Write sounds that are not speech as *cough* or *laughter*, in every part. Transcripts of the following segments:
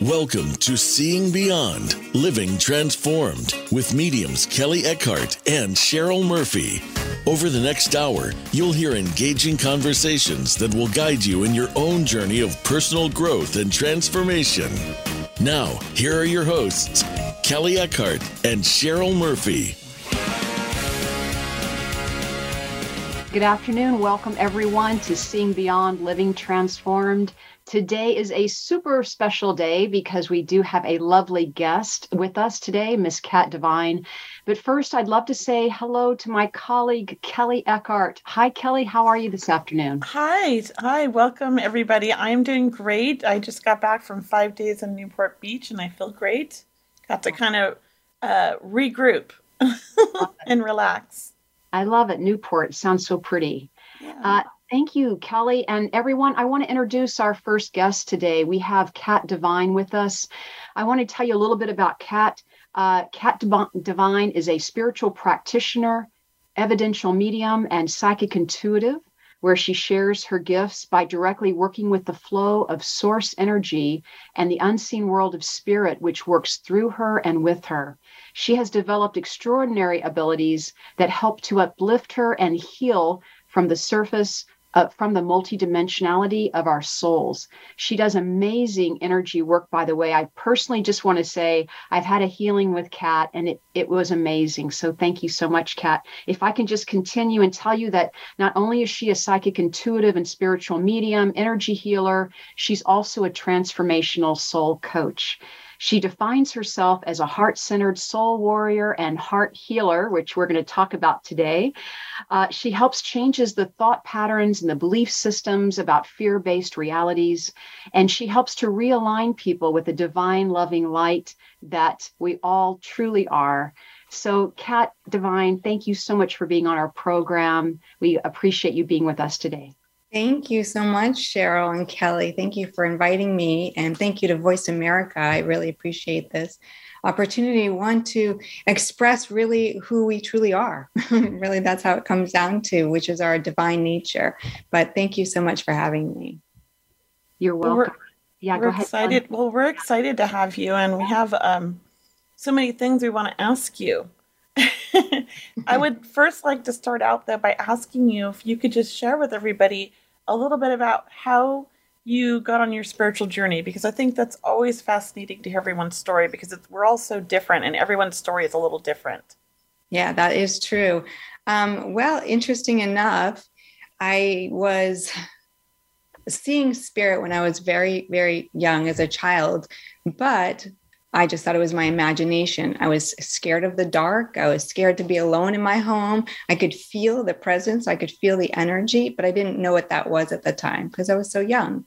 Welcome to Seeing Beyond, Living Transformed with mediums Kelley Eckhart and Cheryl Murphy. Over the next hour, you'll hear engaging conversations that will guide you in your own journey of personal growth and transformation. Now, here are your hosts, Kelley Eckhart and Cheryl Murphy. Good afternoon. Welcome, everyone, to Seeing Beyond Living Transformed. Today is a super special day because we do have a lovely guest with us today, Miss Kat Divine. But first, I'd love to say hello to my colleague, Kelley Eckhart. Hi, Kelley. How are you this afternoon? Hi. Hi. Welcome, everybody. I'm doing great. I just got back from five days in Newport Beach and I feel great. Got to kind of uh, regroup *laughs* and relax. I love it. Newport sounds so pretty. Yeah. Uh, Thank you, Kelley. And everyone, I want to introduce our first guest today. We have Kat Divine with us. I want to tell you a little bit about Kat. Uh, Kat Divine is a spiritual practitioner, evidential medium, and psychic intuitive, where she shares her gifts by directly working with the flow of source energy and the unseen world of spirit, which works through her and with her. She has developed extraordinary abilities that help to uplift her and heal from the surface uh, from the multidimensionality of our souls. She does amazing energy work, by the way. I personally just want to say I've had a healing with Kat and it, it was amazing. So thank you so much, Kat. If I can just continue and tell you that not only is she a psychic intuitive and spiritual medium, energy healer, she's also a transformational soul coach. She defines herself as a heart centered soul warrior and heart healer, which we're going to talk about today. Uh, she helps changes the thought patterns and the belief systems about fear based realities. And she helps to realign people with the divine loving light that we all truly are. So, Kat Divine, thank you so much for being on our program. We appreciate you being with us today. Thank you so much, Cheryl and Kelley. Thank you for inviting me. And thank you to Voice America. I really appreciate this opportunity. Want to express really who we truly are. *laughs* really, that's how it comes down to, which is our divine nature. But thank you so much for having me. You're welcome. Well, we're, yeah, we're excited. Well, we're excited to have you, and we have um, so many things we want to ask you. *laughs* I *laughs* would first like to start out though by asking you if you could just share with everybody a little bit about how you got on your spiritual journey because I think that's always fascinating to hear everyone's story because we're all so different and everyone's story is a little different. Yeah, that is true. Um, well, interesting enough, I was seeing spirit when I was very, very young as a child, but I just thought it was my imagination. I was scared of the dark. I was scared to be alone in my home. I could feel the presence, I could feel the energy, but I didn't know what that was at the time because I was so young.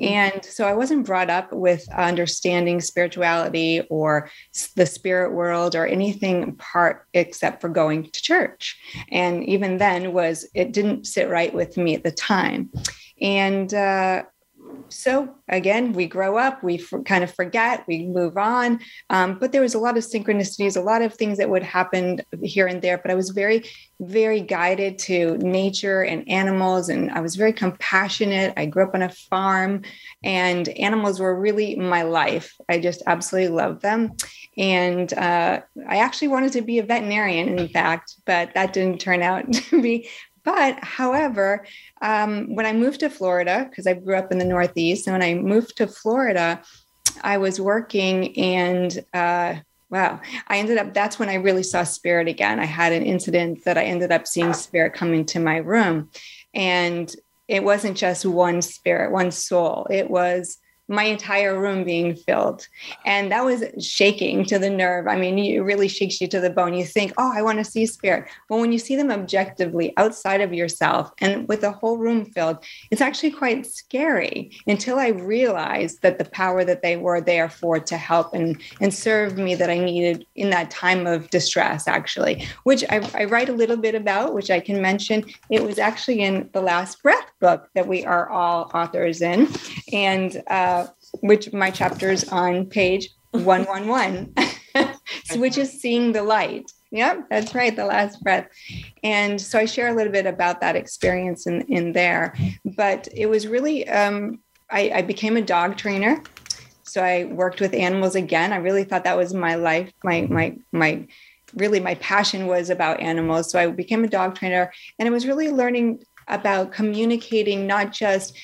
Mm-hmm. And so I wasn't brought up with understanding spirituality or the spirit world or anything part except for going to church. And even then was it didn't sit right with me at the time. And uh, so again, we grow up, we f- kind of forget, we move on. Um, but there was a lot of synchronicities, a lot of things that would happen here and there. But I was very, very guided to nature and animals, and I was very compassionate. I grew up on a farm, and animals were really my life. I just absolutely loved them. And uh, I actually wanted to be a veterinarian, in fact, but that didn't turn out *laughs* to be but however, um, when I moved to Florida, because I grew up in the Northeast, and when I moved to Florida, I was working and uh, wow, I ended up, that's when I really saw spirit again. I had an incident that I ended up seeing spirit come into my room. And it wasn't just one spirit, one soul, it was my entire room being filled. And that was shaking to the nerve. I mean, it really shakes you to the bone. You think, oh, I want to see spirit. But when you see them objectively outside of yourself and with the whole room filled, it's actually quite scary until I realized that the power that they were there for to help and, and serve me that I needed in that time of distress, actually, which I, I write a little bit about, which I can mention. It was actually in the Last Breath book that we are all authors in. And, uh, which my chapter's on page 111, *laughs* which is seeing the light. Yep, that's right, the last breath. And so I share a little bit about that experience in, in there. But it was really, um, I, I became a dog trainer So I worked with animals again. I really thought that was my life, my my my really my passion was about animals. So I became a dog trainer and it was really learning about communicating not just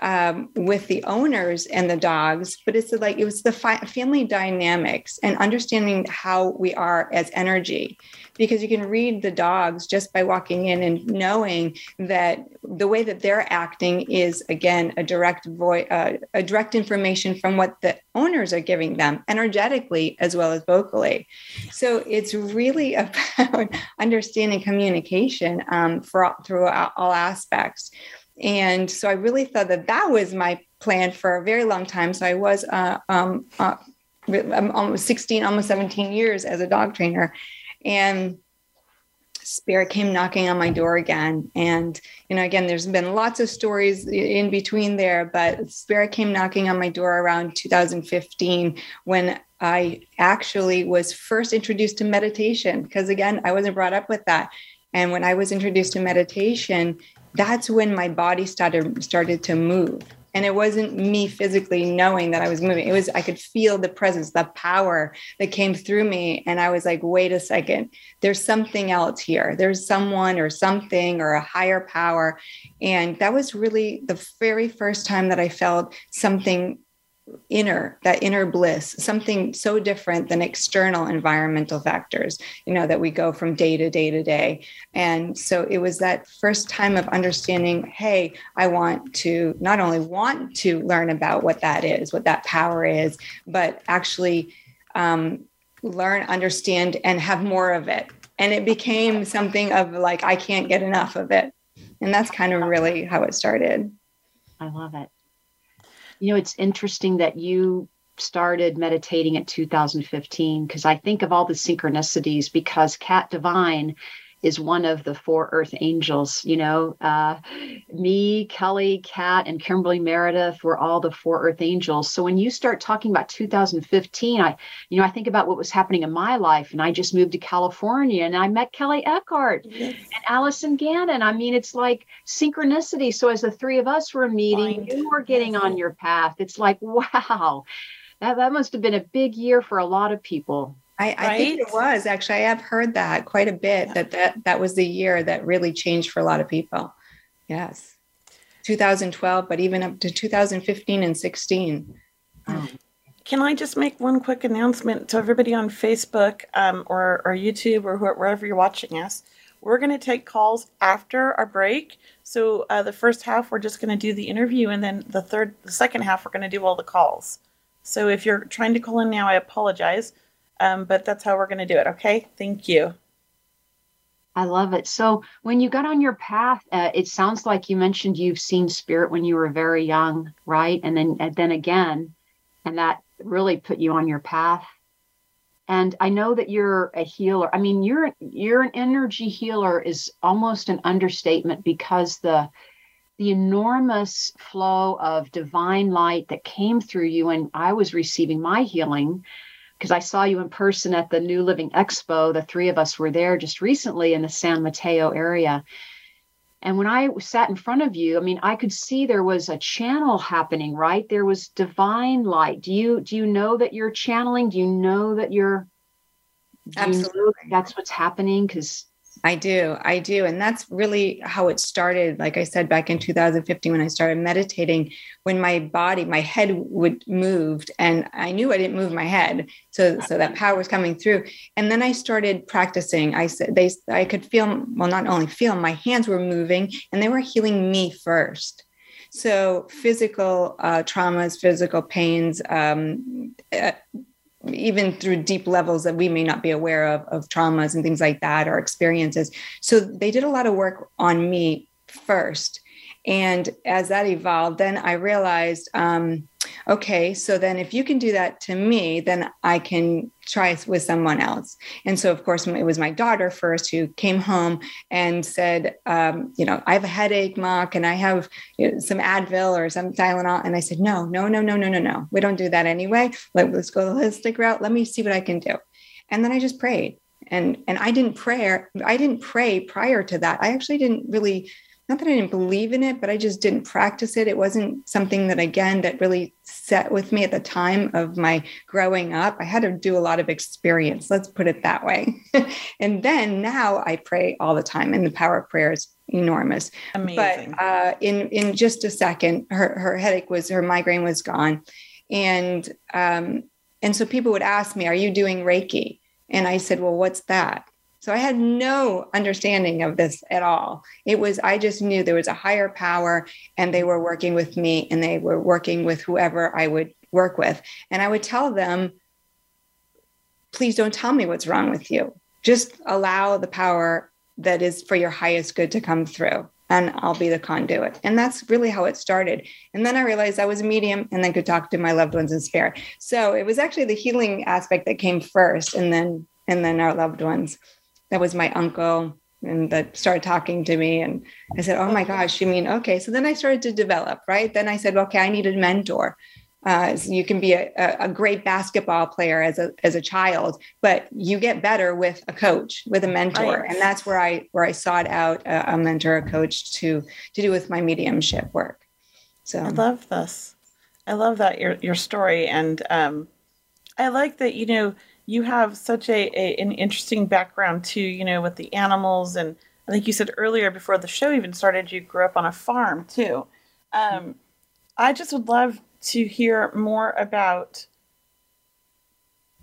um, with the owners and the dogs, but it's like it was the fi- family dynamics and understanding how we are as energy. Because you can read the dogs just by walking in and knowing that the way that they're acting is again a direct voice, uh, a direct information from what the owners are giving them energetically as well as vocally. So it's really *laughs* about understanding communication um, for through all aspects. And so I really thought that that was my plan for a very long time. So I was uh, um, uh, almost 16, almost 17 years as a dog trainer. And spirit came knocking on my door again and you know again there's been lots of stories in between there but spirit came knocking on my door around 2015 when i actually was first introduced to meditation because again i wasn't brought up with that and when i was introduced to meditation that's when my body started started to move. And it wasn't me physically knowing that i was moving. It was i could feel the presence the power that came through me. And i was like wait a second. There's something else here. There's someone or something or a higher power. And that was really the very first time that i felt something inner that inner bliss something so different than external environmental factors you know that we go from day to day to day. And so it was that first time of understanding hey i want to not only want to learn about what that is what that power is but actually um, learn understand and have more of it. And it became something of like i can't get enough of it. And that's kind of really how it started. I love it you know, it's interesting that you started meditating in 2015 because I think of all the synchronicities because Kat Divine is one of the four earth angels you know uh, me kelley kat and kimberly meredith were all the four earth angels. So when you start talking about 2015 i you know i think about what was happening in my life and i just moved to california and i met kelley eckhart yes. and allison gannon. I mean it's like synchronicity. So as the three of us were meeting you were getting on your path. It's like *laughs* wow that, that must have been a big year for a lot of people I, I right? think it was actually. I have heard that quite a bit. Yeah. That that that was the year that really changed for a lot of people. Yes, 2012, but even up to 2015 and 16. Um, Can I just make one quick announcement to everybody on Facebook um, or or YouTube or wherever you're watching us? We're going to take calls after our break. So uh, the first half we're just going to do the interview, and then the third, the second half we're going to do all the calls. So if you're trying to call in now, I apologize um, but that's how we're going to do it. Okay. Thank you. I love it. So, when you got on your path, uh, it sounds like you mentioned you've seen spirit when you were very young, right? And then, and then again, and that really put you on your path. And I know that you're a healer. I mean, you're you're an energy healer is almost an understatement because the the enormous flow of divine light that came through you and I was receiving my healing because I saw you in person at the New Living Expo. The three of us were there just recently in the San Mateo area. And when I sat in front of you, I mean, I could see there was a channel happening, right? There was divine light. Do you do you know that you're channeling? Do you know that you're Absolutely. You know that's what's happening? Because I do. I do. And that's really how it started. Like I said, back in 2015, when I started meditating, when my body, my head would moved and I knew I didn't move my head. So, so that power was coming through. And then I started practicing. I said, they, I could feel, well, not only feel, my hands were moving and they were healing me first. So physical uh, traumas, physical pains, um, uh, even through deep levels that we may not be aware of, of traumas and things like that or experiences. So they did a lot of work on me first. And as that evolved, then I realized, um, okay, so then if you can do that to me, then I can try with someone else. And so, of course, it was my daughter first who came home and said, um, you know, I have a headache, Ma, and I have you know, some Advil or some Tylenol. And I said, no, no, no, no, no, no, no. We don't do that anyway. Let, let's go the holistic route. Let me see what I can do. And then I just prayed. And, and I didn't pray. I didn't pray prior to that. I actually didn't really not that I didn't believe in it, but I just didn't practice it. It wasn't something that, again, that really set with me at the time of my growing up. I had to do a lot of experience, let's put it that way. *laughs* and then now I pray all the time, and the power of prayer is enormous. Amazing. But uh, in in just a second, her her headache was her migraine was gone, and um, and so people would ask me, "Are you doing Reiki?" And I said, "Well, what's that?" So I had no understanding of this at all. It was, I just knew there was a higher power and they were working with me and they were working with whoever I would work with. And I would tell them, please don't tell me what's wrong with you. Just allow the power that is for your highest good to come through and I'll be the conduit. And that's really how it started. And then I realized I was a medium and then could talk to my loved ones in spirit. So it was actually the healing aspect that came first and then and then our loved ones that was my uncle and that started talking to me. And i said oh my gosh you mean okay. So then i started to develop right? Then i said okay i need a mentor. Uh, so you can be a, a great basketball player as a as a child, but you get better with a coach, with a mentor, right. and that's where I where I sought out a, a, mentor, a coach to to do with my mediumship work. So I love this. I love that your your story, and um, I like that you know you have such a, a, an interesting background too, you know, with the animals and I think you said earlier before the show even started, you grew up on a farm too. Um, I just would love to hear more about.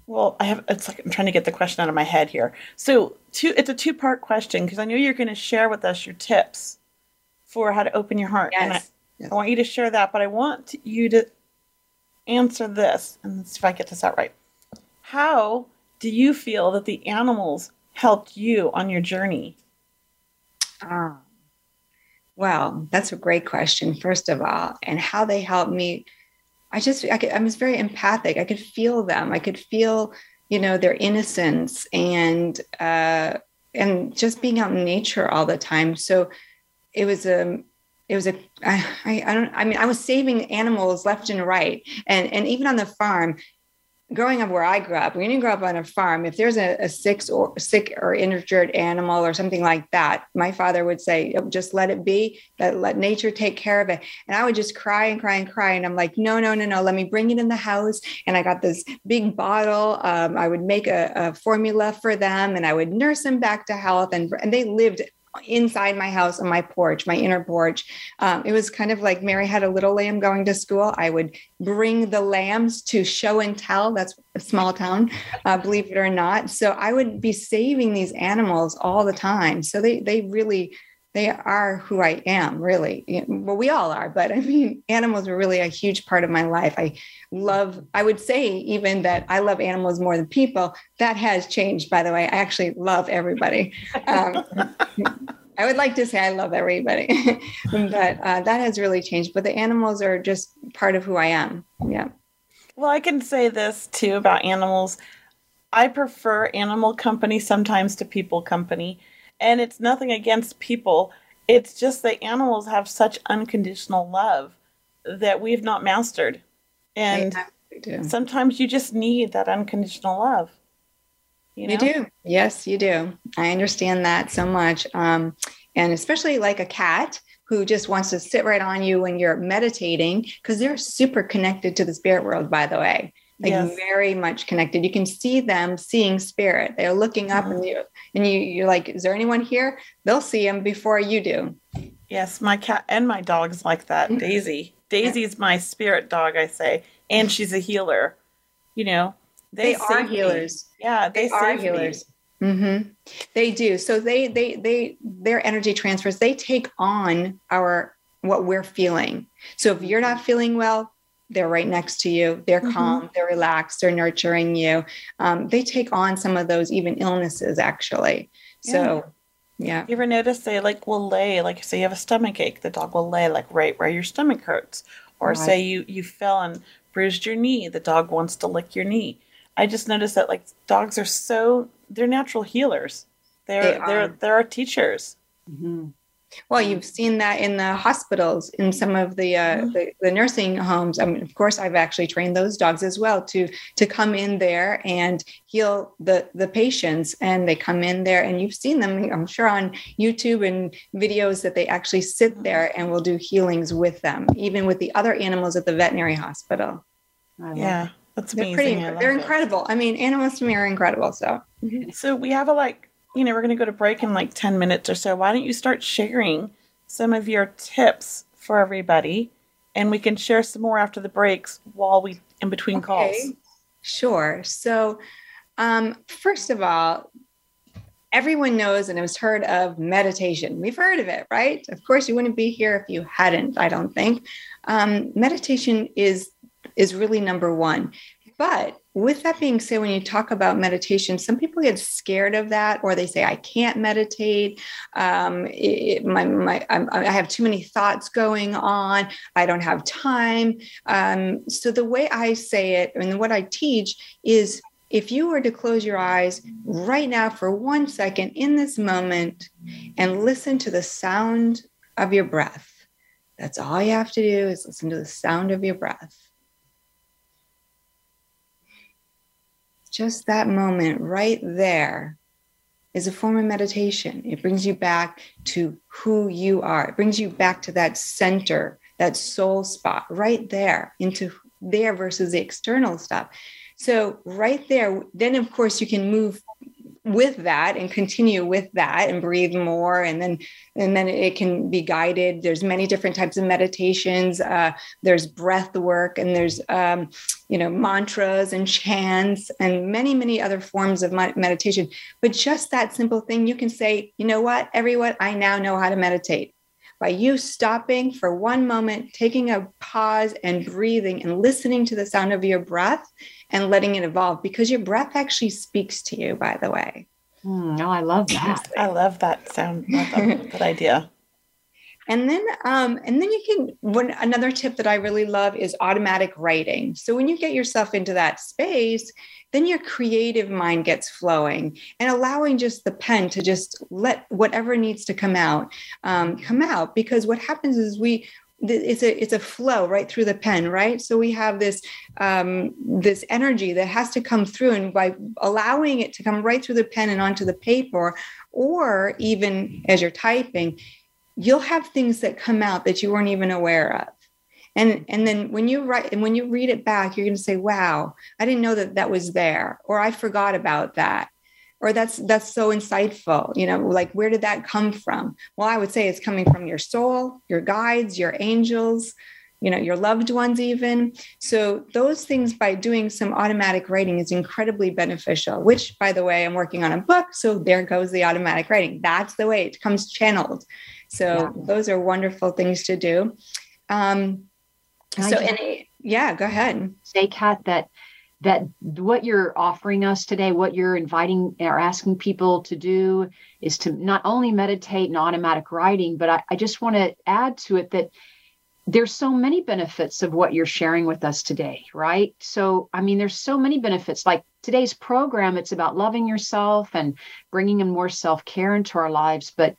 Well, I have. It's like I'm trying to get the question out of my head here. So, two. It's a two part question because I know you're going to share with us your tips for how to open your heart, yes. and I, yes. I want you to share that. But I want you to answer this, and let's see if I get this out right. How do you feel that the animals helped you on your journey? Ah, well, that's a great question, first of all. And how they helped me, I just, I, could, I was very empathic. I could feel them. I could feel, you know, their innocence and, uh, and just being out in nature all the time. So it was a, um, it was a I, I, I don't I mean I was saving animals left and right and and even on the farm growing up where I grew up, when you grow up on a farm, if there's a, a sick or sick or injured animal or something like that, my father would say, just let it be, let, let nature take care of it. And I would just cry and cry and cry. And I'm like, no, no, no, no, let me bring it in the house. And I got this big bottle. Um, I would make a, a formula for them and I would nurse them back to health. And, and they lived inside my house on my porch, my inner porch. Um, it was kind of like Mary had a little lamb going to school. I would bring the lambs to show and tell. That's a small town, uh, believe it or not. So I would be saving these animals all the time. So they they really they are who I am, really. Well, we all are, but *laughs* I mean, animals were really a huge part of my life. I love, I would say even that I love animals more than people. That has changed, by the way. I actually love everybody. Um, *laughs* I would like to say I love everybody, *laughs* but uh, that has really changed. But the animals are just part of who I am. Yeah. Well, I can say this too about animals. I prefer animal company sometimes to people company and it's nothing against people. It's just that animals have such unconditional love that we've not mastered. And sometimes you just need that unconditional love. You, know? you, do. Yes, you do. I understand that so much. Um, and especially like a cat who just wants to sit right on you when you're meditating, because they're super connected to the spirit world, by the way like yes. very much connected. You can see them seeing spirit. They're looking up mm-hmm. and you and you you're like, is there anyone here? They'll see him before you do. Yes, my cat and my dog's like that. Mm-hmm. Daisy. Daisy's my spirit dog, I say, and she's a healer. You know, they, they are healers. Me. Yeah, they, they are healers. Mm-hmm. They do. So they they they their energy transfers. They take on our what we're feeling. So if you're not feeling well, they're right next to you they're mm-hmm. calm they're relaxed they're nurturing you um, they take on some of those even illnesses actually so yeah you ever notice they like will lay like say you have a stomach ache the dog will lay like right where your stomach hurts or right. say you you fell and bruised your knee the dog wants to lick your knee i just noticed that like dogs are so they're natural healers they're they are. they're they're our teachers mm-hmm. Well, you've seen that in the hospitals, in some of the, uh, mm-hmm. the, the nursing homes. I mean, of course, I've actually trained those dogs as well to to come in there and heal the the patients. And they come in there, and you've seen them, I'm sure, on YouTube and videos that they actually sit mm-hmm. there and will do healings with them, even with the other animals at the veterinary hospital. Yeah, that's amazing. They're pretty. They're incredible. I mean, animals to me are incredible. So, so we have a like you know, we're going to go to break in like 10 minutes or so. Why don't you start sharing some of your tips for everybody? And we can share some more after the breaks while we in between okay. calls. Sure. So, um, first of all, everyone knows and has heard of meditation. We've heard of it, right? Of course, you wouldn't be here if you hadn't. I don't think um, meditation is is really number one. But with that being said, when you talk about meditation, some people get scared of that, or they say, "I can't meditate. Um, it, my, my, i have too many thoughts going on. I don't have time." Um, so the way I say it, and what I teach is, if you were to close your eyes right now for one second in this moment and listen to the sound of your breath, that's all you have to do is listen to the sound of your breath. Just that moment right there is a form of meditation. It brings you back to who you are. It brings you back to that center, that soul spot right there, into there versus the external stuff. So, right there, then of course, you can move with that and continue with that and breathe more. And then and then it can be guided. There's many different types of meditations. Uh, there's breath work and there's um, you know mantras and chants and many many other forms of meditation. But just that simple thing you can say you know what? Everyone i now know how to meditate by you stopping for one moment, taking a pause and breathing and listening to the sound of your breath and letting it evolve because your breath actually speaks to you, by the way. Mm, oh, I love that. I love that sound. Love that, that *laughs* idea. And then, um, and then you can. One another tip that I really love is automatic writing. So when you get yourself into that space, then your creative mind gets flowing and allowing just the pen to just let whatever needs to come out um, come out. Because what happens is we it's a it's a flow right through the pen right so we have this um, this energy that has to come through and by allowing it to come right through the pen and onto the paper or even as you're typing you'll have things that come out that you weren't even aware of. And and then when you write and when you read it back you're going to say wow i didn't know that that was there or i forgot about that or that's that's so insightful you know like where did that come from? Well i would say it's coming from your soul your guides your angels you know your loved ones even. So those things by doing some automatic writing is incredibly beneficial which by the way i'm working on a book so there goes the automatic writing. That's the way it comes channeled so yeah. those are wonderful things to do um so any yeah go ahead say kat that that what you're offering us today, what you're inviting or asking people to do is to not only meditate and automatic writing, but I, I just want to add to it that there's so many benefits of what you're sharing with us today, right? So, I mean, there's so many benefits. Like today's program, it's about loving yourself and bringing in more self care into our lives. But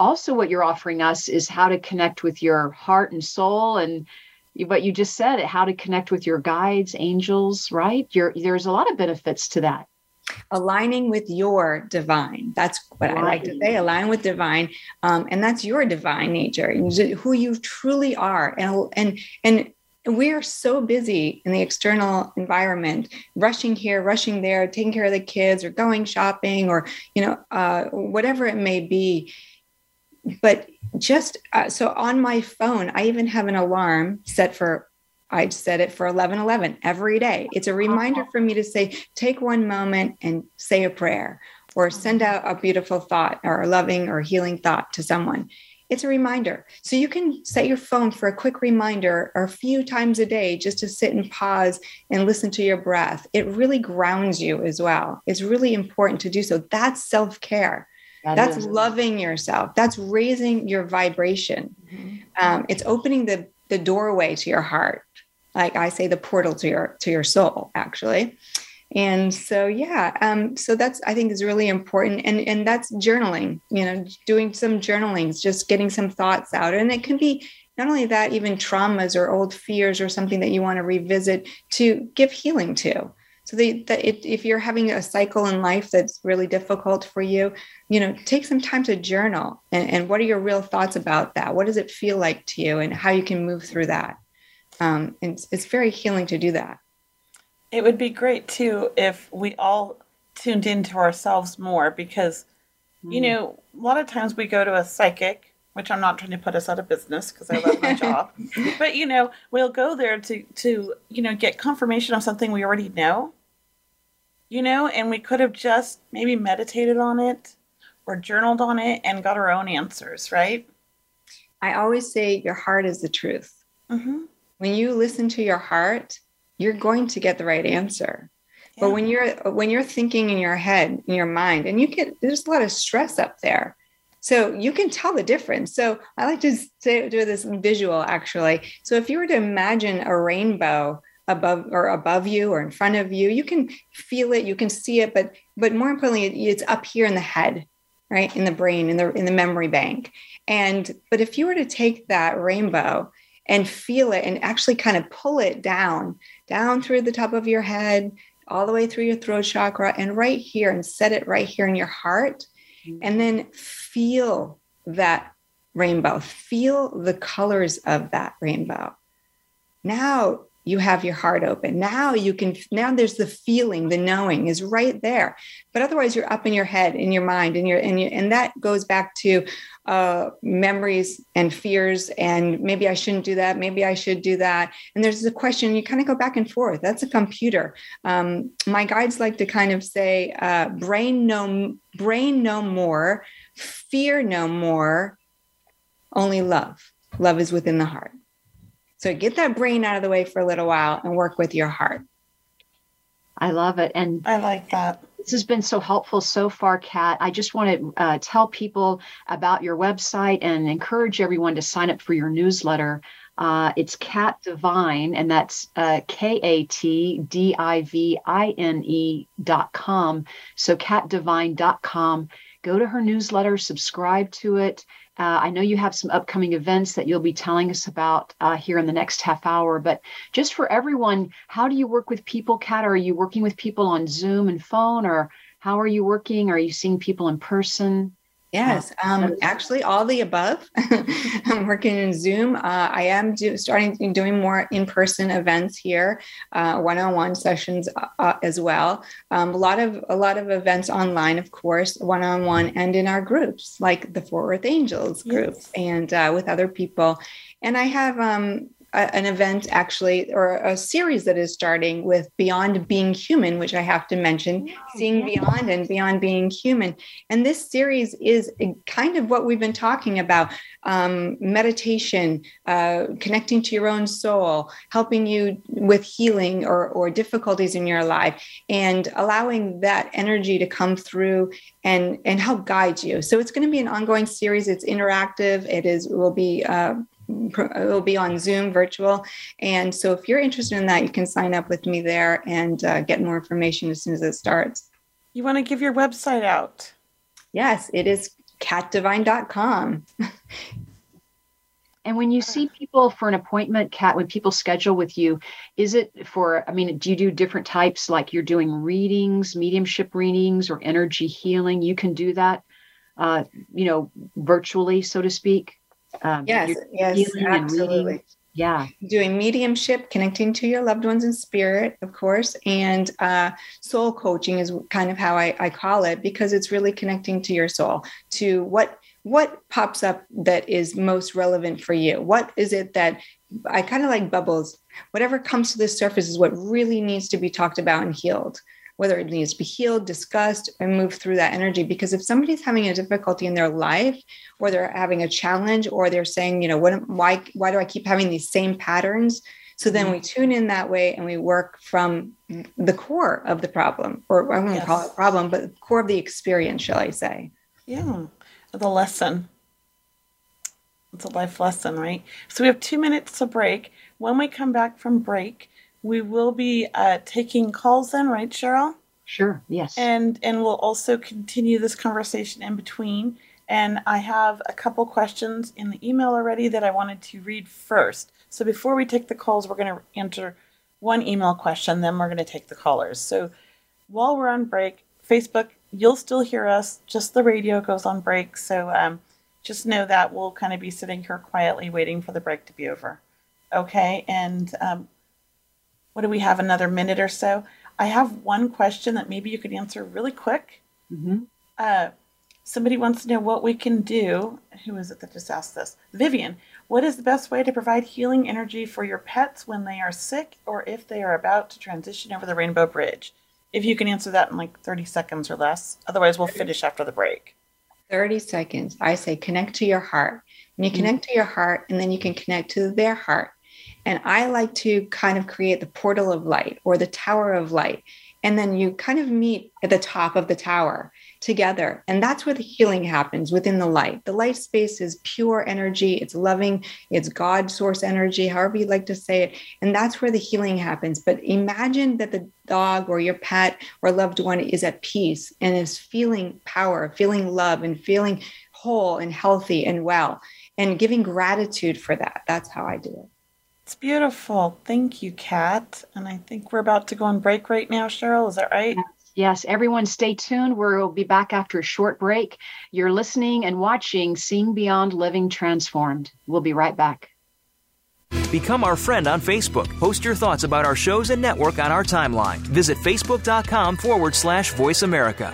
also, what you're offering us is how to connect with your heart and soul and what you just said how to connect with your guides angels right? Your, there's a lot of benefits to that. Aligning with your divine. That's what right. i like to say align with divine. Um, and that's your divine nature. Who you truly are? And and and we are so busy in the external environment rushing here rushing there taking care of the kids or going shopping or you know uh, whatever it may be but just uh, so on my phone, I even have an alarm set for I set it for 11 11 every day. It's a reminder for me to say, take one moment and say a prayer or send out a beautiful thought or a loving or healing thought to someone. It's a reminder. So you can set your phone for a quick reminder or a few times a day just to sit and pause and listen to your breath. It really grounds you as well. It's really important to do so. That's self care. That that's loving yourself. That's raising your vibration. Mm-hmm. Um, it's opening the the doorway to your heart. Like I say, the portal to your to your soul, actually. and so yeah um, so that's i think is really important and and that's journaling you know doing some journalings just getting some thoughts out and it can be not only that even traumas or old fears or something that you want to revisit to give healing to so the it, if you're having a cycle in life that's really difficult for you you know take some time to journal and, and what are your real thoughts about that what does it feel like to you and how you can move through that um, and it's, it's very healing to do that it would be great too if we all tuned into ourselves more because, mm. you know, a lot of times we go to a psychic, which I'm not trying to put us out of business because I love my job, *laughs* but you know, we'll go there to to you know get confirmation of something we already know. You know, and we could have just maybe meditated on it or journaled on it and got our own answers, right? I always say your heart is the truth. Mm-hmm. When you listen to your heart, you're going to get the right answer. Yeah. But when you're when you're thinking in your head, in your mind, and you get there's a lot of stress up there. So you can tell the difference. So I like to say, do this visual actually. So if you were to imagine a rainbow above or above you or in front of you, you can feel it, you can see it, but but more importantly, it's up here in the head, right? In the brain, in the in the memory bank. And but if you were to take that rainbow and feel it and actually kind of pull it down down through the top of your head, all the way through your throat chakra, and right here, and set it right here in your heart. Mm-hmm. And then feel that rainbow, feel the colors of that rainbow. Now you have your heart open. Now you can, now there's the feeling, the knowing is right there. But otherwise, you're up in your head, in your mind, and your and, your, and that goes back to uh, memories and fears. And maybe I shouldn't do that. Maybe I should do that. And there's the question, you kind of go back and forth. That's a computer. Um, my guides like to kind of say, uh, brain no, brain no more, fear no more, only love. Love is within the heart. So get that brain out of the way for a little while and work with your heart. I love it. And I like that. This has been so helpful so far, Kat. I just want to uh, tell people about your website and encourage everyone to sign up for your newsletter. Uh, it's Kat Divine, and that's uh, K A T D I V I N E dot com. So, katdivine.com. Go to her newsletter, subscribe to it. Uh, I know you have some upcoming events that you'll be telling us about uh, here in the next half hour, but just for everyone, how do you work with people, Kat? Are you working with people on Zoom and phone, or how are you working? Are you seeing people in person? Yes, um, actually, all the above. *laughs* I'm working in Zoom. Uh, I am do, starting doing more in-person events here, uh, one-on-one sessions uh, uh, as well. Um, a lot of a lot of events online, of course, one-on-one, and in our groups like the Four Earth Angels group, yes. and uh, with other people. And I have um, a, an event actually or a series that is starting with beyond being human which i have to mention yeah, seeing yeah. beyond and beyond being human. And this series is kind of what we've been talking about um, meditation uh, connecting to your own soul helping you with healing or, or difficulties in your life and allowing that energy to come through and and help guide you. So it's going to be an ongoing series. It's interactive. It is will be uh, it will be on Zoom virtual. And so if you're interested in that, you can sign up with me there and uh, get more information as soon as it starts. You want to give your website out? Yes, it is katdivine.com. *laughs* And when you see people for an appointment, Kat, when people schedule with you, is it for, I mean, do you do different types like you're doing readings, mediumship readings, or energy healing? You can do that, uh, you know, virtually, so to speak. Um, yes, yes, absolutely. Yeah. Doing mediumship, connecting to your loved ones in spirit, of course, and uh, soul coaching is kind of how I, I call it because it's really connecting to your soul, to what what pops up that is most relevant for you. What is it that I kind of like bubbles? Whatever comes to the surface is what really needs to be talked about and healed whether it needs to be healed, discussed, and move through that energy. Because if somebody's having a difficulty in their life, or they're having a challenge, or they're saying, you know, what, why, why do I keep having these same patterns? So then mm-hmm. we tune in that way and we work from the core of the problem, or I won't yes. call it problem, but the core of the experience, shall I say? Yeah, the lesson. It's a life lesson, right? So we have two minutes to break. When we come back from break, we will be uh, taking calls then, right, Cheryl? Sure. Yes. And and we'll also continue this conversation in between. And I have a couple questions in the email already that I wanted to read first. So before we take the calls, we're going to answer one email question, then we're going to take the callers. So while we're on break, Facebook, you'll still hear us, just the radio goes on break. So um, just know that we'll kind of be sitting here quietly waiting for the break to be over. Okay, and um, what do we have? Another minute or so. I have one question that maybe you could answer really quick. Mhm. Uh, somebody wants to know what we can do. Who is it that just asked this? Vivian, what is the best way to provide healing energy for your pets when they are sick or if they are about to transition over the Rainbow Bridge? If you can answer that in like 30 seconds or less. Otherwise, we'll finish after the break. 30 seconds. I say connect to your heart. And you connect to your heart, and then you can connect to their heart. And I like to kind of create the portal of light or the tower of light. And then you kind of meet at the top of the tower together. And that's where the healing happens within the light. The light space is pure energy, it's loving, it's God source energy, however you'd like to say it. And that's where the healing happens. But imagine that the dog or your pet or loved one is at peace and is feeling power, feeling love, and feeling whole and healthy and well, and giving gratitude for that. That's how I do it. It's beautiful. Thank you, Kat. And I think we're about to go on break right now, Cheryl. Is that right? Yes, everyone stay tuned. We'll be back after a short break. You're listening and watching Seeing Beyond Living Transformed. We'll be right back. Become our friend on Facebook. Post your thoughts about our shows and network on our timeline. Visit facebook.com forward slash voice America.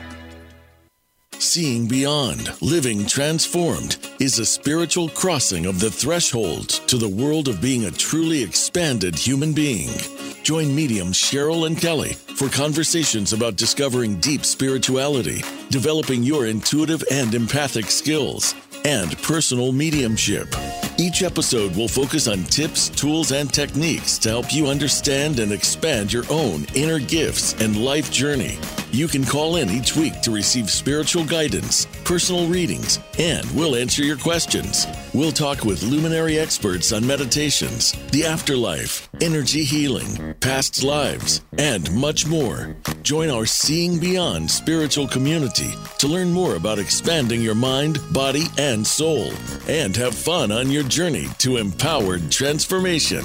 Seeing Beyond, Living Transformed is a spiritual crossing of the threshold to the world of being a truly expanded human being. Join mediums Cheryl and Kelley for conversations about discovering deep spirituality, developing your intuitive and empathic skills, and personal mediumship. Each episode will focus on tips, tools, and techniques to help you understand and expand your own inner gifts and life journey. You can call in each week to receive spiritual guidance, personal readings, and we'll answer your questions. We'll talk with luminary experts on meditations, the afterlife, energy healing, past lives, and much more. Join our Seeing Beyond spiritual community to learn more about expanding your mind, body, and soul, and have fun on your journey to empowered transformation.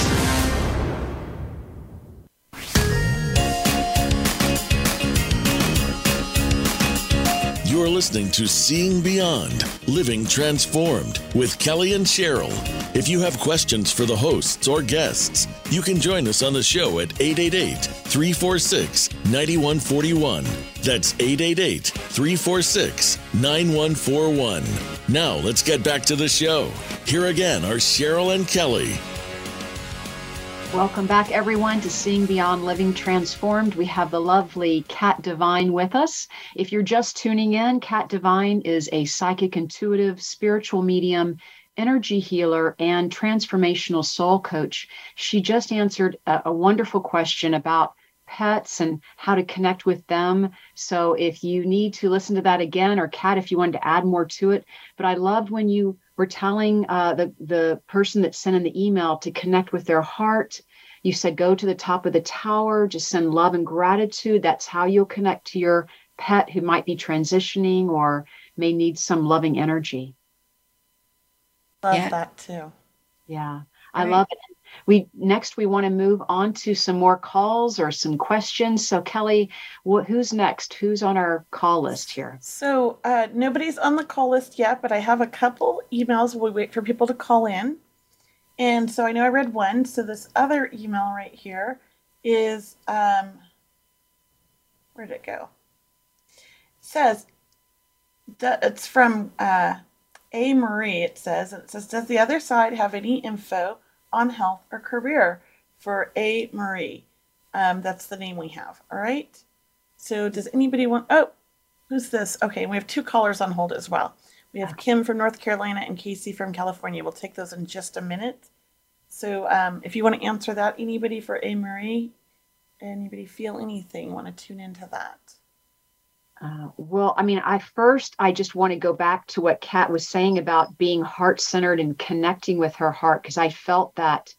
You're listening to Seeing Beyond, Living Transformed with Kelley and Cheryl. If you have questions for the hosts or guests, you can join us on the show at 888 346 9141. That's 888 346 9141. Now let's get back to the show. Here again are Cheryl and Kelley. Welcome back, everyone, to Seeing Beyond Living Transformed. We have the lovely Kat Divine with us. If you're just tuning in, Kat Divine is a psychic intuitive, spiritual medium, energy healer, and transformational soul coach. She just answered a, a wonderful question about pets and how to connect with them. So if you need to listen to that again, or Kat, if you wanted to add more to it, but I loved when you were telling uh, the the person that sent in the email to connect with their heart. You said go to the top of the tower, just send love and gratitude. That's how you'll connect to your pet who might be transitioning or may need some loving energy. Love yeah. that too. Yeah, I right. love it. We next we want to move on to some more calls or some questions. So Kelley, wh- who's next? Who's on our call list here? So uh, nobody's on the call list yet, but I have a couple emails. We wait for people to call in, and so I know I read one. So this other email right here is um, where did it go? It says it's from uh, A. Marie. It says and it says does the other side have any info on health or career for A. Marie? Um, that's the name we have. All right. So does anybody want? Oh, who's this? Okay, we have two callers on hold as well. We have Kim from North Carolina and Casey from California. We'll take those in just a minute. So um, if you want to answer that, anybody for A. Marie, anybody feel anything? Want to tune into that? Uh, well, I mean, I first, I just want to go back to what Kat was saying about being heart centered and connecting with her heart, because I felt that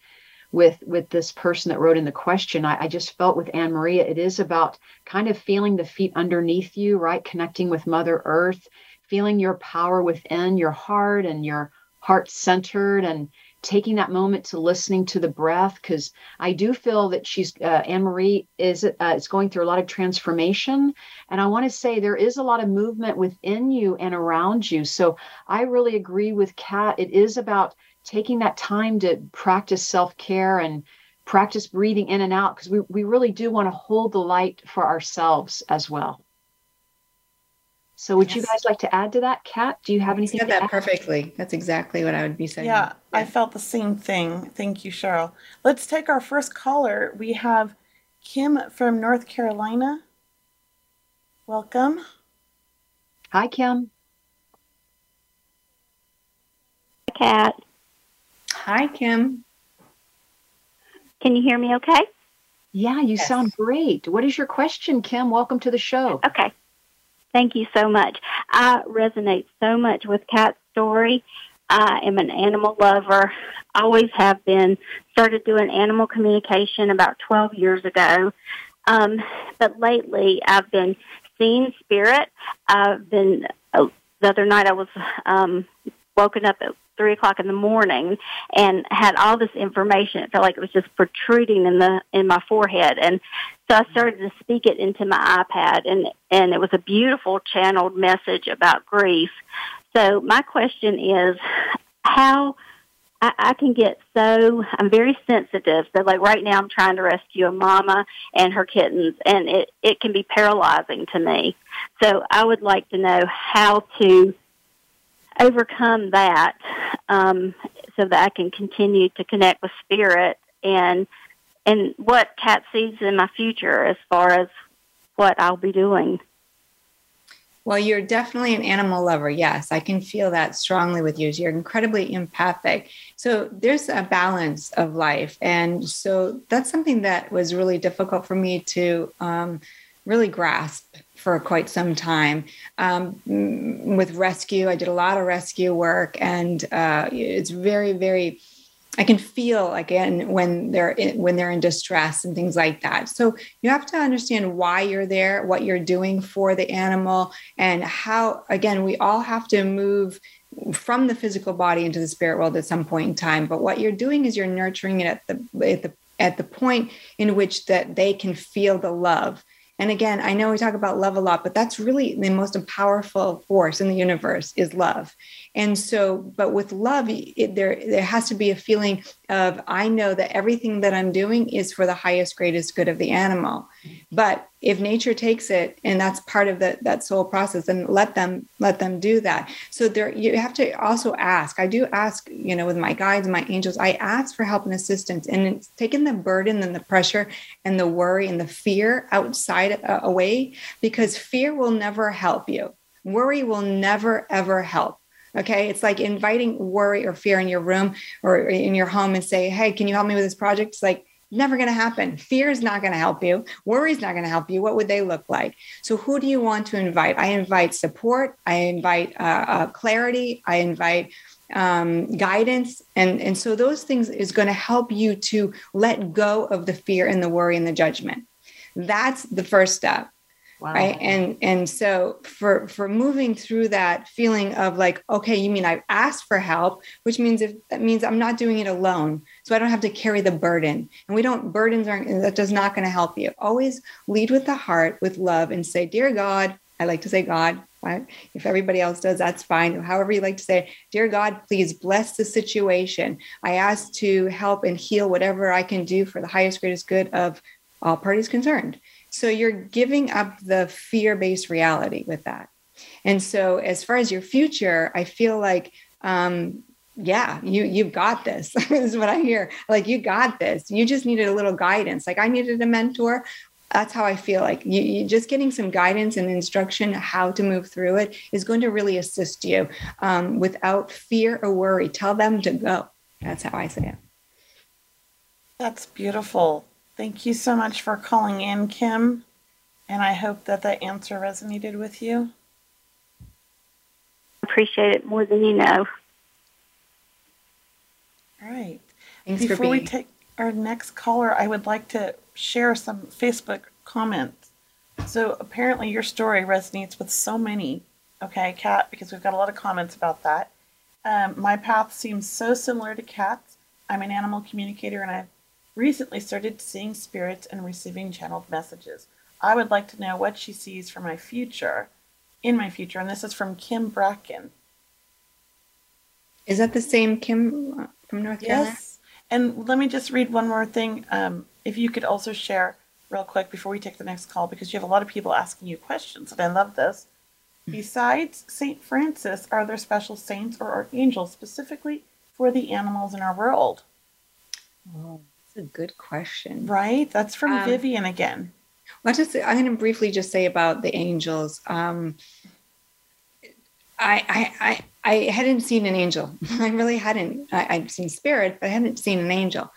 with with this person that wrote in the question. I, I just felt with Anne Maria, it is about kind of feeling the feet underneath you, right? Connecting with Mother Earth, feeling your power within your heart and your heart centered and taking that moment to listening to the breath because I do feel that she's uh, Anne Marie is uh, is going through a lot of transformation, and I want to say there is a lot of movement within you and around you. So I really agree with Kat. It is about taking that time to practice self care and practice breathing in and out because we, we really do want to hold the light for ourselves as well. So would yes. you guys like to add to that, Kat? Do you have anything? You said that add? perfectly. That's exactly what I would be saying. Yeah, yeah, I felt the same thing. Thank you, Cheryl. Let's take our first caller. We have Kim from North Carolina. Welcome. Hi, Kim. Hi, Kat. Hi, Kim. Can you hear me okay? Yeah, you yes. sound great. What is your question, Kim? Welcome to the show. Okay. Thank you so much. I resonate so much with Kat's story. I am an animal lover. Always have been. Started doing animal communication about 12 years ago. Um, but lately, I've been seeing spirit. I've been, uh, the other night, I was um, woken up at three o'clock in the morning and had all this information. It felt like it was just protruding in the in my forehead, and so I started to speak it into my iPad, and and it was a beautiful channeled message about grief. So my question is, how I, I can get so I'm very sensitive. So like right now, I'm trying to rescue a mama and her kittens, and it it can be paralyzing to me. So I would like to know how to overcome that um, so that I can continue to connect with spirit and and what Kat sees in my future as far as what I'll be doing. Well, you're definitely an animal lover. Yes, I can feel that strongly with you. You're incredibly empathic. So there's a balance of life. And so that's something that was really difficult for me to um, really grasp for quite some time. Um, with rescue, I did a lot of rescue work, and uh, it's very, very. I can feel again when they're in, when they're in distress and things like that. So you have to understand why you're there, what you're doing for the animal, and how. Again, we all have to move from the physical body into the spirit world at some point in time. But what you're doing is you're nurturing it at the at the at the point in which that they can feel the love and again, I know we talk about love a lot, but that's really the most powerful force in the universe is love. And so, but with love, it, there there has to be a feeling of I know that everything that I'm doing is for the highest, greatest good of the animal. But if nature takes it, and that's part of that that soul process, then let them let them do that. So there, you have to also ask. I do ask, you know, with my guides, my angels, I ask for help and assistance, and it's taking the burden and the pressure and the worry and the fear outside uh, away because fear will never help you. Worry will never ever help Okay. It's like inviting worry or fear in your room or in your home and say, Hey, can you help me with this project? It's like, never going to happen. Fear is not going to help you. Worry is not going to help you. What would they look like? So, who do you want to invite? I invite support. I invite uh, uh, clarity. I invite um, guidance. And, and so, those things is going to help you to let go of the fear and the worry and the judgment. That's the first step. Wow. Right. And and so for for moving through that feeling of like, okay, you mean I've asked for help, which means if that means I'm not doing it alone. So I don't have to carry the burden. And we don't burdens aren't that does not going to help you. Always lead with the heart, with love, and say, Dear God, I like to say God. Right? If everybody else does, that's fine. However, you like to say, Dear God, please bless the situation. I ask to help and heal whatever I can do for the highest, greatest good of all parties concerned. So you're giving up the fear based reality with that. And so, as far as your future, I feel like, um, yeah, you you've got *laughs* this. is what I hear. Like you got this. You just needed a little guidance. Like I needed a mentor. That's how I feel. Like you, you just getting some guidance and instruction how to move through it is going to really assist you um, without fear or worry. Tell them to go. That's how I say it. That's beautiful. Thank you so much for calling in, Kim. And I hope that that answer resonated with you. Appreciate it more than you know. All right. Thanks Before we take our next caller, I would like to share some Facebook comments. So apparently your story resonates with so many. Okay, Kat, because we've got a lot of comments about that. Um, my path seems so similar to Kat's. I'm an animal communicator and I've recently started seeing spirits and receiving channeled messages. I would like to know what she sees for my future, in my future. And this is from Kim Bracken. Is that the same Kim from North Carolina? Yes. And let me just read one more thing. Um, if you could also share real quick before we take the next call, because you have a lot of people asking you questions, and I love this. Mm-hmm. Besides St. Francis, are there special saints or archangels specifically for the animals in our world? Oh. That's a good question. Right? That's from um, Vivian again. Well, just I'm going to briefly just say about the angels. Um, I, I, I, I hadn't seen an angel. *laughs* I really hadn't. I, I'd seen spirit, but I hadn't seen an angel.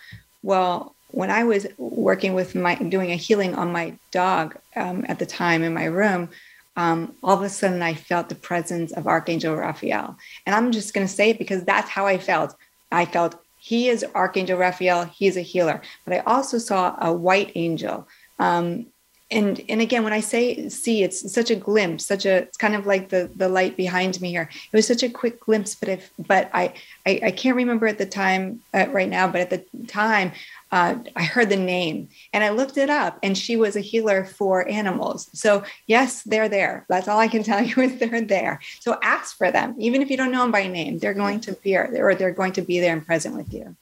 Well, when I was working with my doing a healing on my dog um, at the time in my room, um, all of a sudden I felt the presence of Archangel Raphael, and I'm just going to say it because that's how I felt. I felt he is Archangel Raphael. He's a healer. But I also saw a white angel. Um, and and again, when I say see, it's such a glimpse, such a it's kind of like the the light behind me here. It was such a quick glimpse, but if but I I, I can't remember at the time uh, right now, but at the time uh, I heard the name and I looked it up, and she was a healer for animals. So, yes, they're there. That's all I can tell *laughs* you is they're there. So, ask for them. Even if you don't know them by name, they're going to be or they're going to be there and present with you.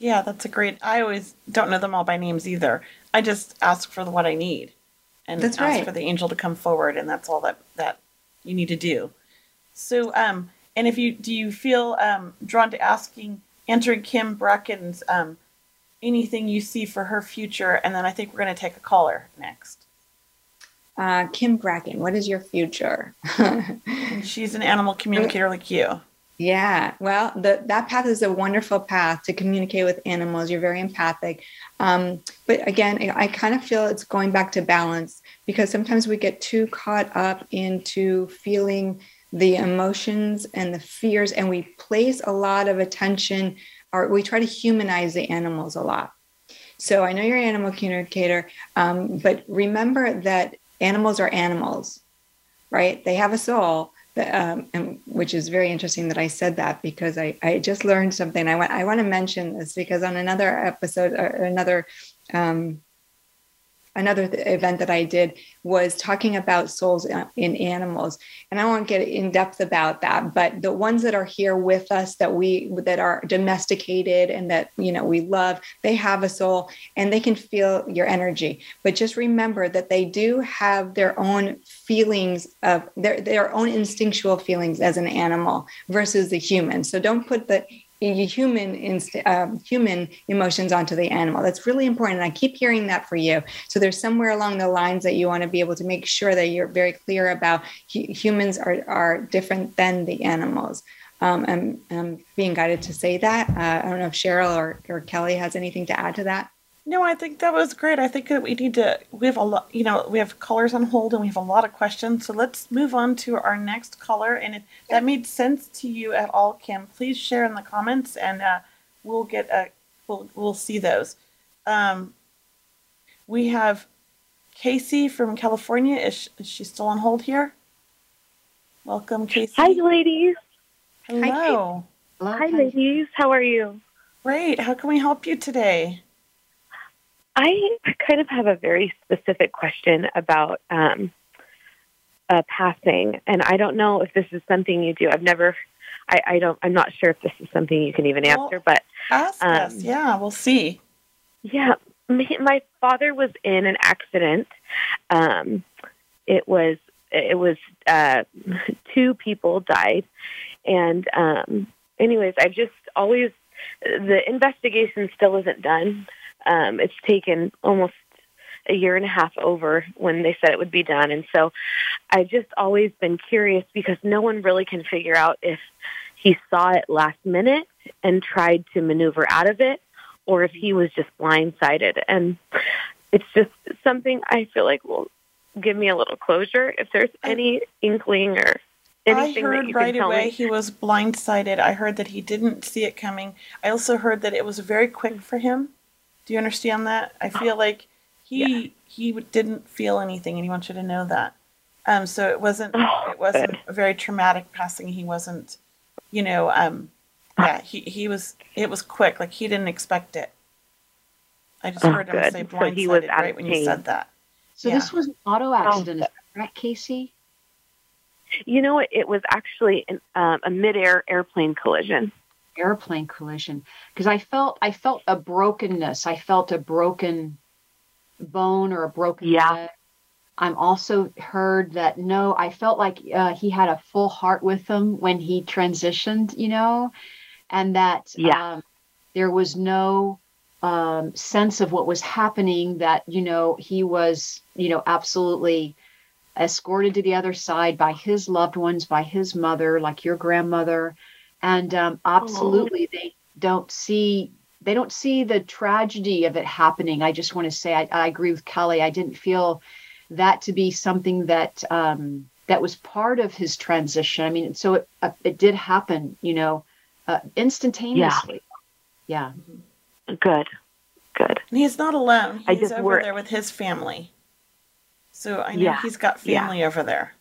Yeah, that's a great. I always don't know them all by names either. I just ask for what I need, and that's ask right. for the angel to come forward, and that's all that that you need to do. So, um, and if you do, you feel um, drawn to asking, answering Kim Bracken's um, anything you see for her future, and then I think we're going to take a caller next. Uh, Kim Bracken, what is your future? *laughs* she's an animal communicator like you. Yeah, well, the, that path is a wonderful path to communicate with animals. You're very empathic. Um, but again, I kind of feel it's going back to balance because sometimes we get too caught up into feeling the emotions and the fears, and we place a lot of attention we try to humanize the animals a lot. So I know you're an animal communicator, um, but remember that animals are animals, right? They have a soul, that, um, and, which is very interesting that I said that because I, I just learned something. I want I want to mention this because on another episode or another um, another th- event that I did was talking about souls in animals, and I won't get in depth about that. But the ones that are here with us, that we that are domesticated and that you know we love, they have a soul and they can feel your energy. But just remember that they do have their own feelings of their their own instinctual feelings as an animal versus the human. So don't put the human inst- uh, human emotions onto the animal. That's really important. And I keep hearing that for you. So there's somewhere along the lines that you want to be able to make sure that you're very clear about hu- humans are, are different than the animals. Um, I'm, I'm being guided to say that. Uh, I don't know if Cheryl or, or Kelley has anything to add to that. No, I think that was great. I think that we need to. We have a lot. You know, we have callers on hold, and we have a lot of questions. So let's move on to our next caller. And if that made sense to you at all, Kim, please share in the comments, and uh, we'll get a. We'll we'll see those. Um, we have Casey from California. Is she, is she still on hold here? Welcome, Casey. Hi, ladies. Hello. Hi, ladies. How are you? Great. How can we help you today? I kind of have a very specific question about um, uh, passing, and I don't know if this is something you do. I've never, I, I don't, I'm not sure if this is something you can even answer, but Ask um, us. Yeah, we'll see. Yeah, my, my father was in an accident. Um, it was it was uh, two people died, and um, anyways, I've just always the investigation still isn't done. Um, it's taken almost a year and a half over when they said it would be done, and so I've just always been curious because no one really can figure out if he saw it last minute and tried to maneuver out of it, or if he was just blindsided. And it's just something I feel like will give me a little closure if there's any inkling or anything I that heard you right can tell away me. he was blindsided. I heard that he didn't see it coming. I also heard that it was very quick for him. Do you understand that? I feel like he he didn't feel anything, and he wants you to know that. Um, so it wasn't Oh, it wasn't a very traumatic passing. He wasn't, you know, um, yeah, he he was. It was quick. Like he didn't expect it. I just Oh, heard him good. say So he was blindsided out right of when you pain. said that. So this was an auto accident, is that correct, Casey? You know? It was actually an, um, a midair airplane collision. Airplane collision. Because I felt I felt a brokenness. I felt a broken bone or a broken Yeah. leg. I'm also heard that no, I felt like uh, he had a full heart with him when he transitioned, you know, and that Yeah. um, there was no um, sense of what was happening. That you know he was, you know, absolutely escorted to the other side by his loved ones, by his mother, like your grandmother, and um, absolutely they don't see they don't see the tragedy of it happening. I just want to say I, I agree with Kelley. I didn't feel that to be something that um, that was part of his transition. I mean, so it uh, it did happen, you know, uh, instantaneously. Yeah. yeah Good, good. And he's not alone. I He's just over wor- there with his family. So I know Yeah, he's got yeah. family over there.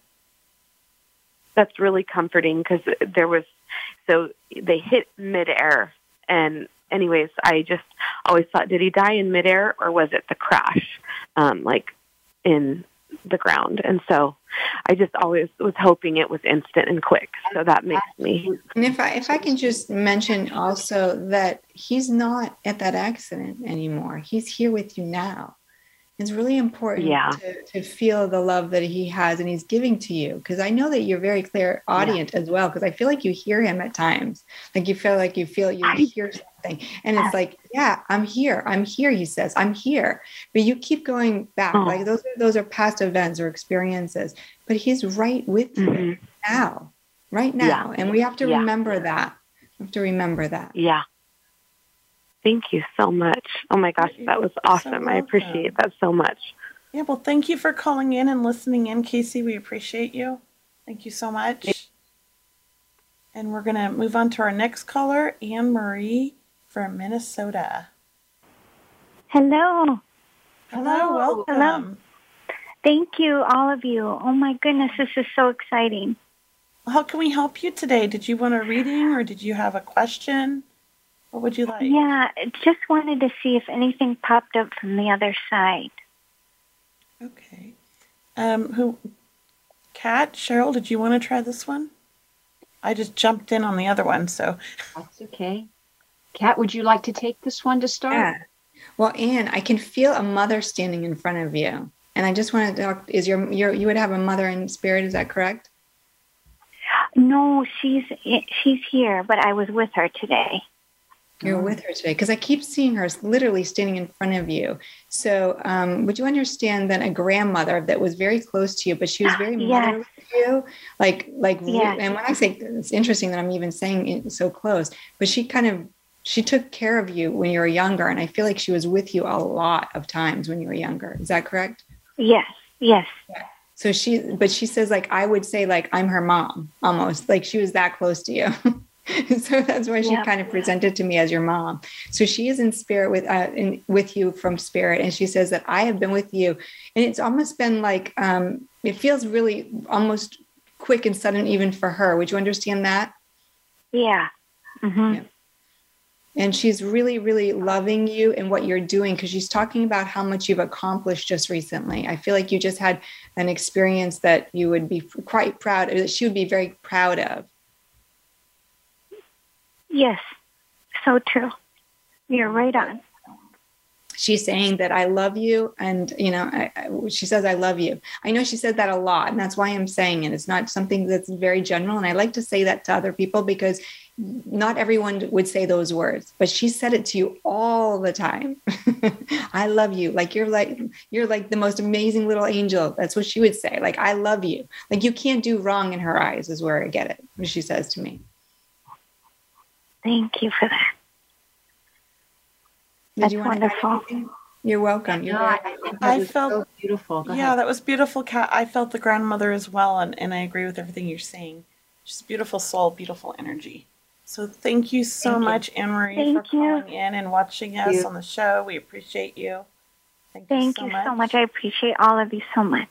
That's really comforting because there was so they hit midair, and anyways, I just always thought, did he die in midair or was it the crash, um, like in the ground? And so I just always was hoping it was instant and quick. So that makes me And if I if I can just mention also that he's not at that accident anymore. He's here with you now. It's really important Yeah. to, to feel the love that he has and he's giving to you. Because I know that you're very clairaudient as well. Because I feel like you hear him at times. Like you feel like you feel you hear *laughs* something. And it's like, yeah, I'm here. I'm here, he says. I'm here. But you keep going back. Oh. Like those are those are past events or experiences. But he's right with you now. Right now. And we have to Mm-hmm. Yeah. remember that. We have to remember that. yeah. Thank you so much. Oh my gosh, that was awesome. I appreciate that so much. Yeah, well, thank you for calling in and listening in, Casey. We appreciate you. Thank you so much. And we're going to move on to our next caller, Anne Marie from Minnesota. Hello. Hello, welcome. Hello. Thank you, all of you. Oh my goodness, this is so exciting. How can we help you today? Did you want a reading or did you have a question? What would you like? Yeah, just wanted to see if anything popped up from the other side. Okay. Um, who? Kat, Cheryl, did you want to try this one? I just jumped in on the other one, so. That's okay. Kat, would you like to take this one to start? Yeah. Well, Anne, I can feel a mother standing in front of you. And I just want to talk is your your you would have a mother in spirit, is that correct? No, she's she's here, but I was with her today. You're with her today because I keep seeing her literally standing in front of you. So, um, would you understand that a grandmother that was very close to you, but she was *gasps* very Yes. motherly to you, like like. Yes. And when I say it's interesting that I'm even saying it so close, but she kind of she took care of you when you were younger, and I feel like she was with you a lot of times when you were younger. Is that correct? Yes, yes. So she, but she says like I would say like I'm her mom almost like she was that close to you. *laughs* *laughs* so that's why she Yeah. kind of presented to me as your mom. So she is in spirit with uh, in, with you from spirit, and she says that I have been with you, and it's almost been like um, it feels really almost quick and sudden even for her. Would you understand that? Yeah. hmm and she's really really loving you and what you're doing because she's talking about how much you've accomplished just recently i feel like you just had an experience that you would be quite proud that she would be very proud of Yes. So true. You're right on. she's saying that i love you and you know I, I, she says i love you. I know she said that a lot and that's why i'm saying it. It's not something that's very general and i like to say that to other people because not everyone would say those words but she said it to you all the time. *laughs* I love you. Like you're like you're like the most amazing little angel. That's what she would say. Like i love you. Like you can't do wrong in her eyes is where i get it she says to me Thank you for that. Did That's you want wonderful. anything? you're welcome you're No, very- I, I think I that was felt- so beautiful. Go yeah, ahead. that was beautiful, Kat. I felt the grandmother as well, and, and I agree with everything you're saying. She's a beautiful soul, beautiful energy. So thank you so Thank you. much, Anne Marie, for Thank you. calling in and watching us you. on the show. We appreciate you. Thank, Thank you so you much. so much. I appreciate all of you so much.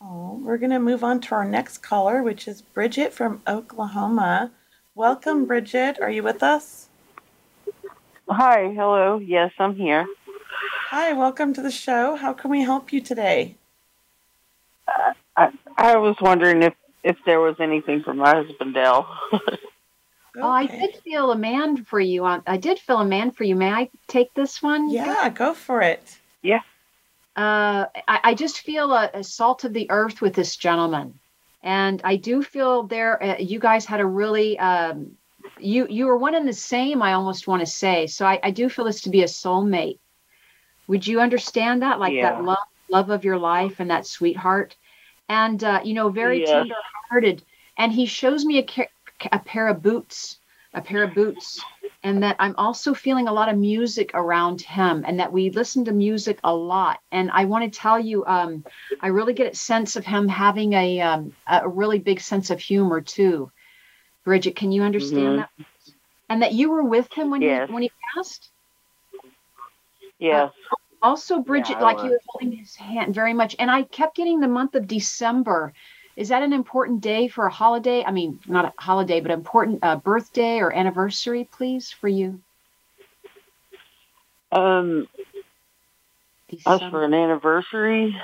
Oh, we're going to move on to our next caller, which is Bridget from Oklahoma. Welcome, Bridget. Are you with us? Hi, hello. Yes, I'm here. Hi, welcome to the show. How can we help you today? I I was wondering if if there was anything for my husband Dell. *laughs* Oh, I did feel a man for you. On, I did feel a man for you. May I take this one? Yeah, go for it. Yeah. Uh, I, I just feel a, a salt of the earth with this gentleman, and I do feel there. Uh, you guys had a really. Um, you you were one and the same. I almost want to say. So I, I do feel this to be a soulmate. Would you understand that? Like Yeah. that love love of your life and that sweetheart, and uh, you know, very Yes. tender hearted. And he shows me a a pair of boots, a pair of boots, and that I'm also feeling a lot of music around him, and that we listen to music a lot. And I want to tell you, um, I really get a sense of him having a um, a really big sense of humor too. Bridget, can you understand Mhm. that? And that you were with him when Yes. he when he passed. yes. Also, Bridget, I like you were holding his hand very much, and I kept getting the month of December. Is that an important day for a holiday? I mean, not a holiday, but important uh, birthday or anniversary, please, for you. Um us December. for an anniversary?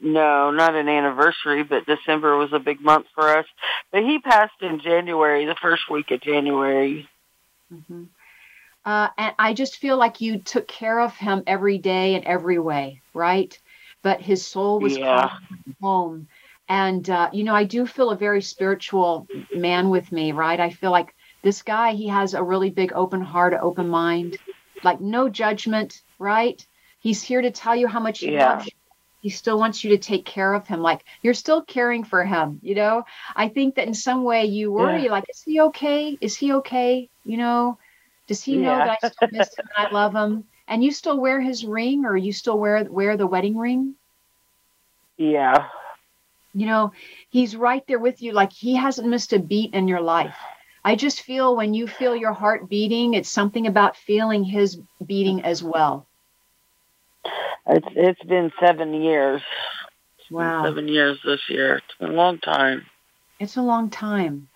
No, not an anniversary, but December was a big month for us. But he passed in January, the first week of January. Mm-hmm. Uh, and I just feel like you took care of him every day in every way, right? But his soul was Yeah. home. And, uh, you know, I do feel a very spiritual man with me, right? I feel like this guy, he has a really big open heart, open mind, like no judgment, right? He's here to tell you how much he Yeah. loves you. He still wants you to take care of him. Like you're still caring for him, you know? I think that in some way you worry, Yeah. like, is he okay? Is he okay? You know? Does he know that I still miss him and I love him? And you still wear his ring or you still wear wear the wedding ring? Yeah. You know, he's right there with you like he hasn't missed a beat in your life. I just feel when you feel your heart beating, it's something about feeling his beating as well. It's it's been seven years. Wow. Seven years this year. It's been a long time. It's a long time.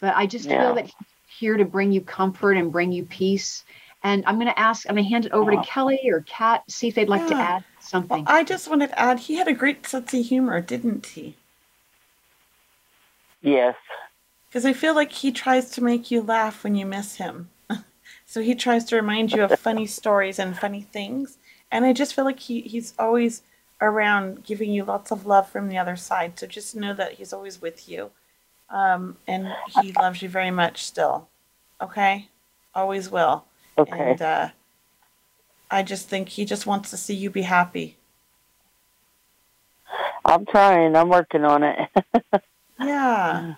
But I just Yeah. feel that he's here to bring you comfort and bring you peace. And I'm going to ask, I'm going to hand it over to Kelley or Kat, see if they'd like to add something. I just wanted to add, he had a great sense of humor, didn't he? Yes. Because I feel like he tries to make you laugh when you miss him. *laughs* so he tries to remind you of funny stories and funny things. And I just feel like he, he's always around giving you lots of love from the other side. So just know that he's always with you. Um, and he loves you very much still. Okay? Always will. Okay. And uh, I just think he just wants to see you be happy. I'm trying. I'm working on it. *laughs* Yeah.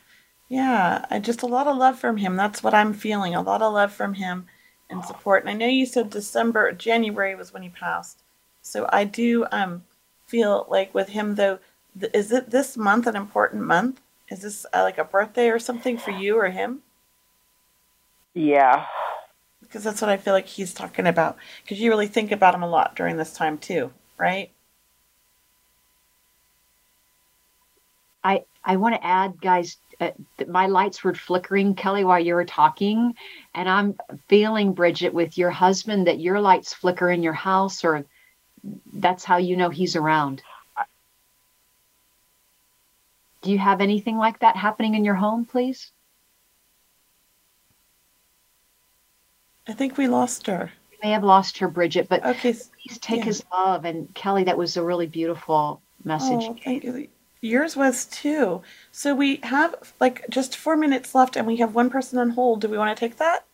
Yeah. I just a lot of love from him. That's what I'm feeling. A lot of love from him and support. And I know you said December, January was when he passed. So I do um feel like with him though, th- is it this month an important month? Is this uh, like a birthday or something for you or him? Yeah. Because that's what I feel like he's talking about. Because you really think about him a lot during this time too, right? I I want to add, guys, uh, that my lights were flickering, Kelley, while you were talking, and I'm feeling, Bridget, with your husband that your lights flicker in your house, or that's how you know he's around. Do you have anything like that happening in your home, please? I think we lost her. We may have lost her, Bridget, but okay, please take yeah. his love. And Kelley, that was a really beautiful message. Oh, thank you. Yours was too. So we have like just four minutes left, and we have one person on hold. Do we want to take that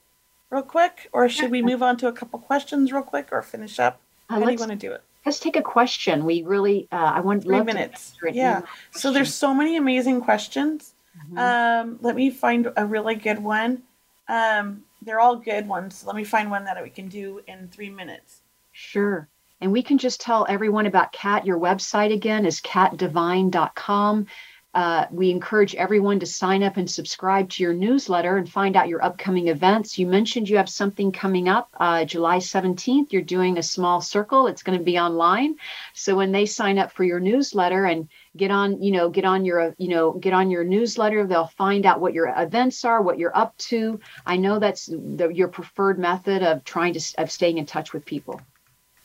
real quick, or should we move on to a couple questions real quick, or finish up? Uh, How do you want to do it? Let's take a question. We really, uh, I want Three minutes. Yeah. So there's so many amazing questions. Mm-hmm. Um, let me find a really good one. Um, they're all good ones. Let me find one that we can do in three minutes. Sure. And we can just tell everyone about Kat. Your website again is katdivine.com. Uh, we encourage everyone to sign up and subscribe to your newsletter and find out your upcoming events. You mentioned you have something coming up uh, July 17th. You're doing a small circle. It's going to be online. So when they sign up for your newsletter and get on, you know, get on your, you know, get on your newsletter, they'll find out what your events are, what you're up to. I know that's the, your preferred method of trying to of staying in touch with people.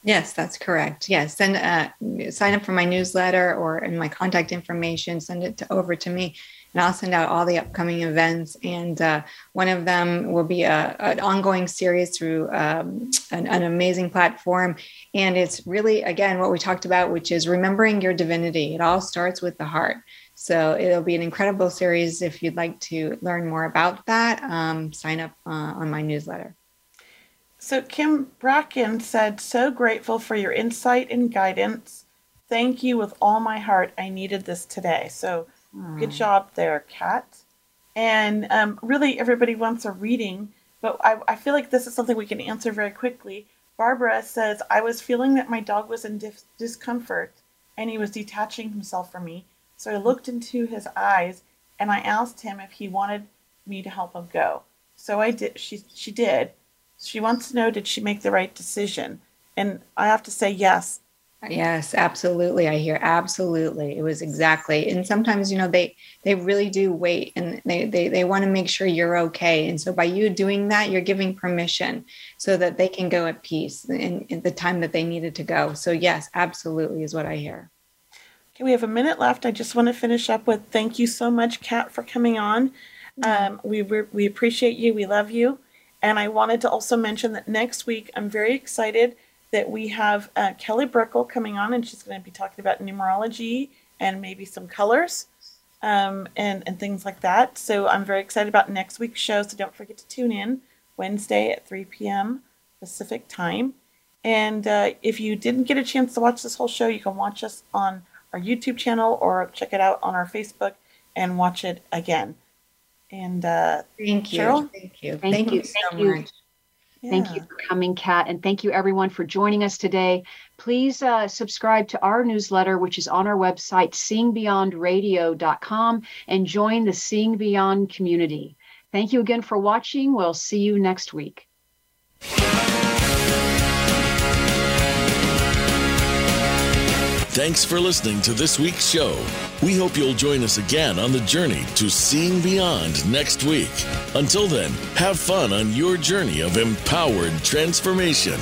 Yes, that's correct. Yes, send uh, sign up for my newsletter or in my contact information. Send it to, over to me, and I'll send out all the upcoming events. And uh, one of them will be a, an ongoing series through um, an, an amazing platform. And it's really again what we talked about, which is remembering your divinity. It all starts with the heart. So it'll be an incredible series. If you'd like to learn more about that, um, sign up uh, on my newsletter. So Kim Bracken said, "So grateful for your insight and guidance. Thank you with all my heart. I needed this today." So good job there, Kat. And um, really, everybody wants a reading, but I, I feel like this is something we can answer very quickly. Barbara says, "I was feeling that my dog was in dis- discomfort, and he was detaching himself from me. So I looked into his eyes, and I asked him if he wanted me to help him go. So I did. She she did." She wants to know did she make the right decision? And I have to say yes. Yes, absolutely. I hear absolutely. It was exactly. And sometimes, you know, they they really do wait and they they, they want to make sure you're okay. And so by you doing that, you're giving permission so that they can go at peace in, in the time that they needed to go. So yes, absolutely is what I hear. Okay, we have a minute left. I just want to finish up with thank you so much, Kat, for coming on. Um, we we appreciate you. We love you. And I wanted to also mention that next week I'm very excited that we have uh, Kelly Brickle coming on, and she's going to be talking about numerology and maybe some colors um, and and things like that. So I'm very excited about next week's show. So don't forget to tune in Wednesday at 3 p.m. Pacific time. And uh, if you didn't get a chance to watch this whole show, you can watch us on our YouTube channel or check it out on our Facebook and watch it again. And uh, thank you, Cheryl? thank you, Thank, thank, you, you so thank you. much. Thank you for coming, Kat, and thank you everyone for joining us today. Please uh, subscribe to our newsletter, which is on our website, seeingbeyondradio.com, and join the Seeing Beyond community. Thank you again for watching. We'll see you next week. Thanks for listening to this week's show. We hope you'll join us again on the journey to seeing beyond next week. Until then, have fun on your journey of empowered transformation.